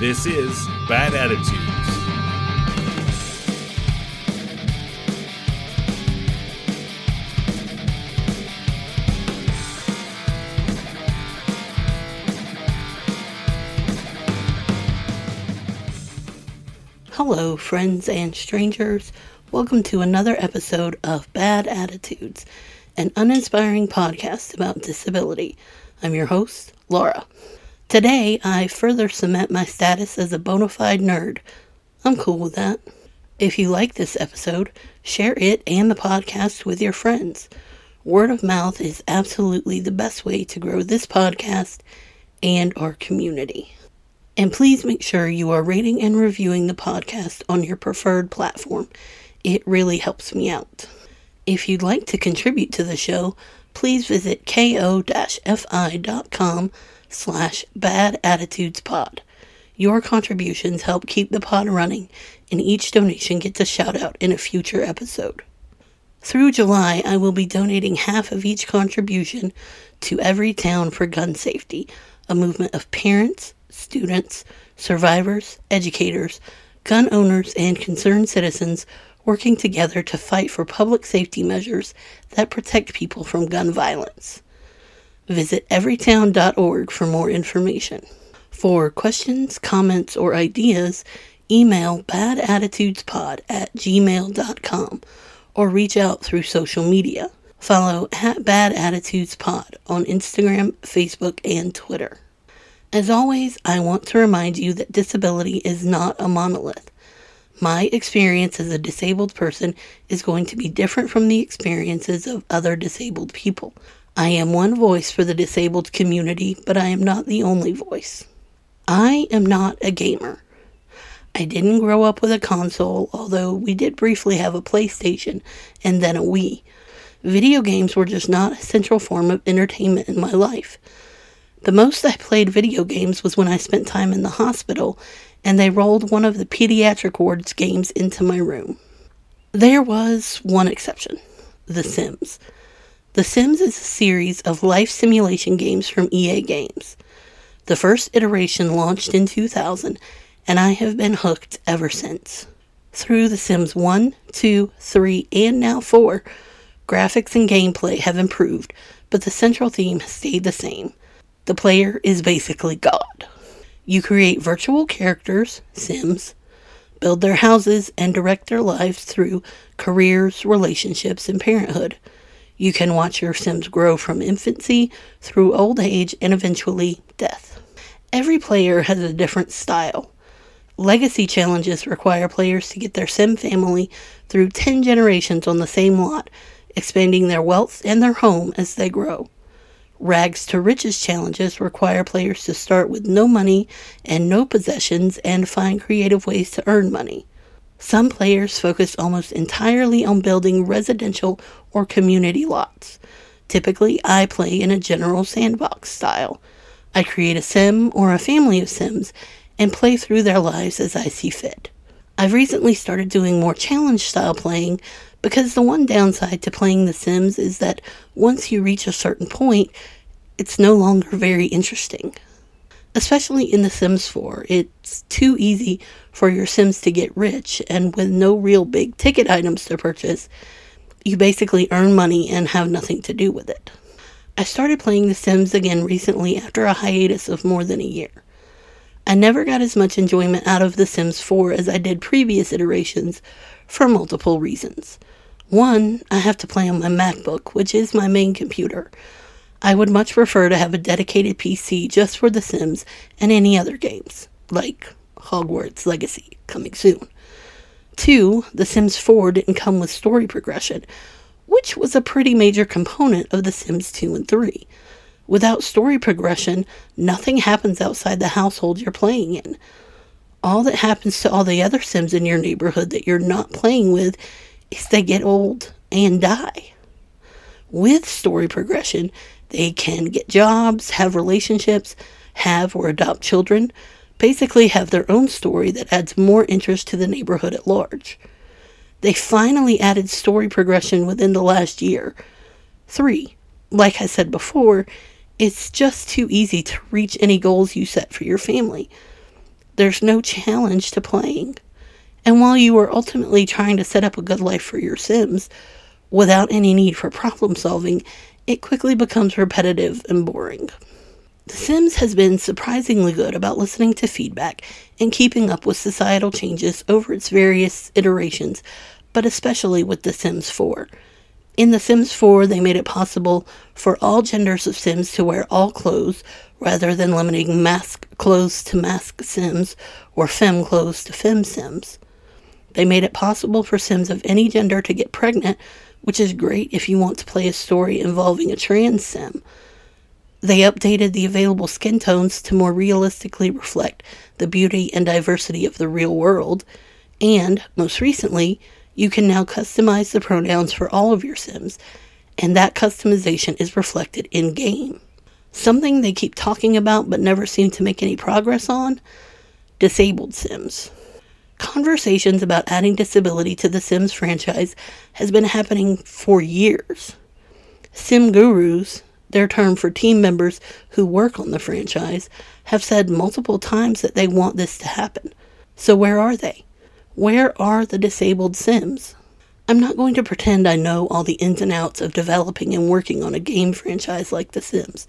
This is Bad Attitudes. Hello, friends and strangers. Welcome to another episode of Bad Attitudes, an uninspiring podcast about disability. I'm your host, Laura. Today, I further cement my status as a bona fide nerd. I'm cool with that. If you like this episode, share it and the podcast with your friends. Word of mouth is absolutely the best way to grow this podcast and our community. And please make sure you are rating and reviewing the podcast on your preferred platform. It really helps me out. If you'd like to contribute to the show, please visit ko-fi.com slash bad attitudes pod. Your contributions help keep the pod running, and each donation gets a shout out in a future episode. Through July, I will be donating half of each contribution to Everytown for Gun Safety, a movement of parents, students, survivors, educators, gun owners, and concerned citizens working together to fight for public safety measures that protect people from gun violence. Visit everytown.org for more information. For questions, comments, or ideas, email badattitudespod at gmail.com or reach out through social media. Follow at Bad Attitudes Pod on Instagram, Facebook, and Twitter. As always, I want to remind you that disability is not a monolith. My experience as a disabled person is going to be different from the experiences of other disabled people. I am one voice for the disabled community, but I am not the only voice. I am not a gamer. I didn't grow up with a console, although we did briefly have a PlayStation and then a Wii. Video games were just not a central form of entertainment in my life. The most I played video games was when I spent time in the hospital and they rolled one of the pediatric wards games into my room. There was one exception The Sims. The Sims is a series of life simulation games from EA Games. The first iteration launched in 2000, and I have been hooked ever since. Through The Sims 1, 2, 3, and now 4, graphics and gameplay have improved, but the central theme has stayed the same. The player is basically God. You create virtual characters, Sims, build their houses, and direct their lives through careers, relationships, and parenthood. You can watch your Sims grow from infancy through old age and eventually death. Every player has a different style. Legacy challenges require players to get their Sim family through 10 generations on the same lot, expanding their wealth and their home as they grow. Rags to riches challenges require players to start with no money and no possessions and find creative ways to earn money. Some players focus almost entirely on building residential or community lots. Typically, I play in a general sandbox style. I create a sim or a family of sims and play through their lives as I see fit. I've recently started doing more challenge style playing because the one downside to playing The Sims is that once you reach a certain point, it's no longer very interesting especially in The Sims 4, it's too easy for your Sims to get rich, and with no real big ticket items to purchase, you basically earn money and have nothing to do with it. I started playing The Sims again recently after a hiatus of more than a year. I never got as much enjoyment out of The Sims 4 as I did previous iterations for multiple reasons. One, I have to play on my MacBook, which is my main computer, I would much prefer to have a dedicated PC just for The Sims and any other games, like Hogwarts Legacy, coming soon. Two, The Sims 4 didn't come with story progression, which was a pretty major component of The Sims 2 and 3. Without story progression, nothing happens outside the household you're playing in. All that happens to all the other Sims in your neighborhood that you're not playing with is they get old and die. With story progression, they can get jobs, have relationships, have or adopt children, basically have their own story that adds more interest to the neighborhood at large. They finally added story progression within the last year. Three, like I said before, it's just too easy to reach any goals you set for your family. there's no challenge to playing. And while you are ultimately trying to set up a good life for your Sims without any need for problem solving, it quickly becomes repetitive and boring. The Sims has been surprisingly good about listening to feedback and keeping up with societal changes over its various iterations, but especially with The Sims 4. In The Sims 4, they made it possible for all genders of Sims to wear all clothes rather than limiting masc clothes to masc Sims or fem clothes to fem Sims. They made it possible for Sims of any gender to get pregnant, which is great if you want to play a story involving a trans Sim. They updated the available skin tones to more realistically reflect the beauty and diversity of the real world, and, most recently, you can now customize the pronouns for all of your Sims, and that customization is reflected in game. Something they keep talking about but never seem to make any progress on disabled Sims. Conversations about adding disability to the Sims franchise has been happening for years. Sim gurus, their term for team members who work on the franchise, have said multiple times that they want this to happen. So where are they? Where are the disabled Sims? I'm not going to pretend I know all the ins and outs of developing and working on a game franchise like The Sims.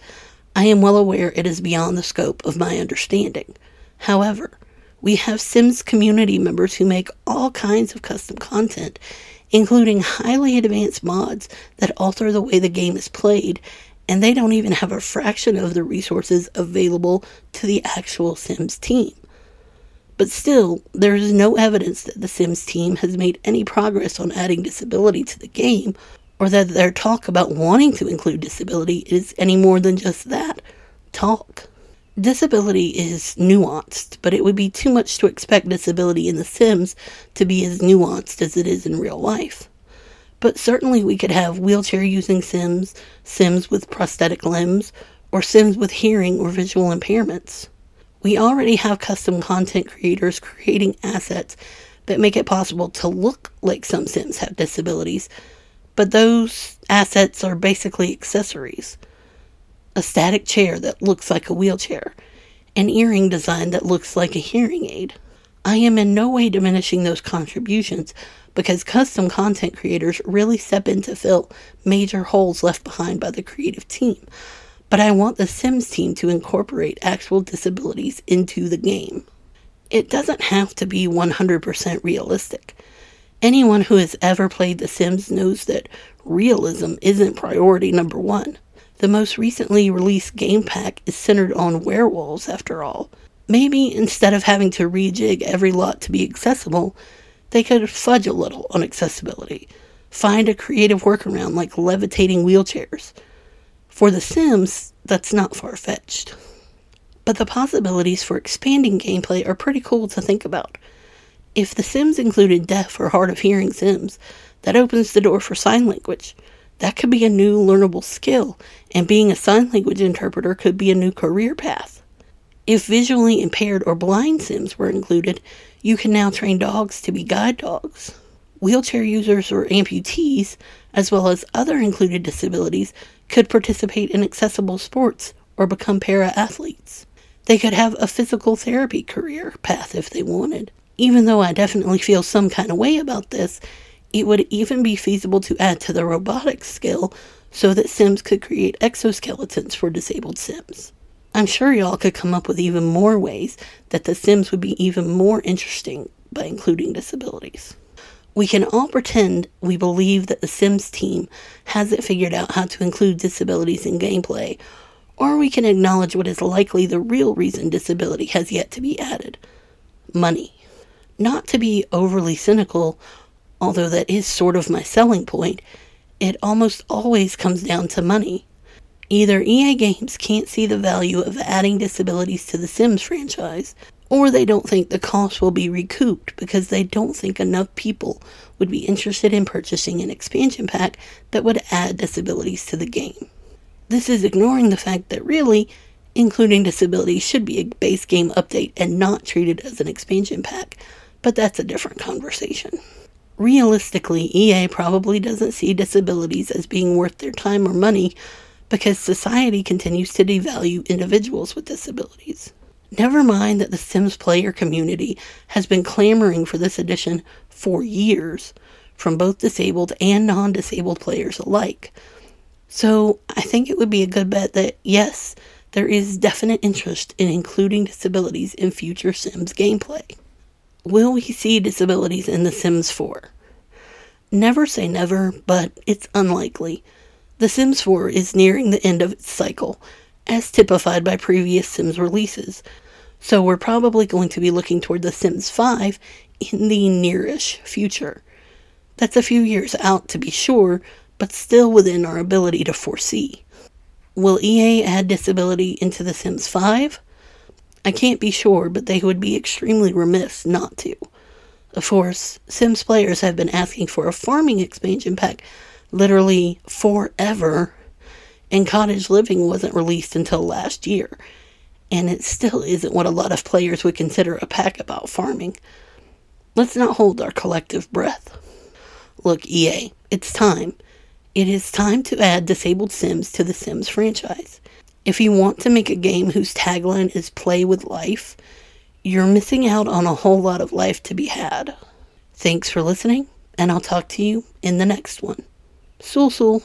I am well aware it is beyond the scope of my understanding. However, we have Sims community members who make all kinds of custom content, including highly advanced mods that alter the way the game is played, and they don't even have a fraction of the resources available to the actual Sims team. But still, there is no evidence that the Sims team has made any progress on adding disability to the game, or that their talk about wanting to include disability is any more than just that talk. Disability is nuanced, but it would be too much to expect disability in The Sims to be as nuanced as it is in real life. But certainly we could have wheelchair using Sims, Sims with prosthetic limbs, or Sims with hearing or visual impairments. We already have custom content creators creating assets that make it possible to look like some Sims have disabilities, but those assets are basically accessories a static chair that looks like a wheelchair, an earring design that looks like a hearing aid. I am in no way diminishing those contributions because custom content creators really step in to fill major holes left behind by the creative team. But I want the Sims team to incorporate actual disabilities into the game. It doesn't have to be 100% realistic. Anyone who has ever played The Sims knows that realism isn't priority number one. The most recently released game pack is centered on werewolves, after all. Maybe instead of having to rejig every lot to be accessible, they could fudge a little on accessibility. Find a creative workaround like levitating wheelchairs. For The Sims, that's not far fetched. But the possibilities for expanding gameplay are pretty cool to think about. If The Sims included deaf or hard of hearing Sims, that opens the door for sign language. That could be a new learnable skill, and being a sign language interpreter could be a new career path. If visually impaired or blind Sims were included, you can now train dogs to be guide dogs. Wheelchair users or amputees, as well as other included disabilities, could participate in accessible sports or become para athletes. They could have a physical therapy career path if they wanted. Even though I definitely feel some kind of way about this, it would even be feasible to add to the robotics skill so that Sims could create exoskeletons for disabled Sims. I'm sure y'all could come up with even more ways that the Sims would be even more interesting by including disabilities. We can all pretend we believe that the Sims team hasn't figured out how to include disabilities in gameplay, or we can acknowledge what is likely the real reason disability has yet to be added money. Not to be overly cynical although that is sort of my selling point, it almost always comes down to money. Either EA Games can't see the value of adding disabilities to the Sims franchise, or they don't think the cost will be recouped because they don't think enough people would be interested in purchasing an expansion pack that would add disabilities to the game. This is ignoring the fact that really, including disabilities should be a base game update and not treated as an expansion pack, but that's a different conversation. Realistically, EA probably doesn't see disabilities as being worth their time or money because society continues to devalue individuals with disabilities. Never mind that the Sims player community has been clamoring for this edition for years from both disabled and non disabled players alike. So I think it would be a good bet that yes, there is definite interest in including disabilities in future Sims gameplay. Will we see disabilities in The Sims 4? Never say never, but it's unlikely. The Sims 4 is nearing the end of its cycle, as typified by previous Sims releases, so we're probably going to be looking toward The Sims 5 in the nearish future. That's a few years out to be sure, but still within our ability to foresee. Will EA add disability into The Sims 5? I can't be sure, but they would be extremely remiss not to. Of course, Sims players have been asking for a farming expansion pack literally forever, and cottage living wasn't released until last year, and it still isn't what a lot of players would consider a pack about farming. Let's not hold our collective breath. Look, EA, it's time. It is time to add disabled Sims to the Sims franchise. If you want to make a game whose tagline is play with life, you're missing out on a whole lot of life to be had. Thanks for listening, and I'll talk to you in the next one. Sul Sul.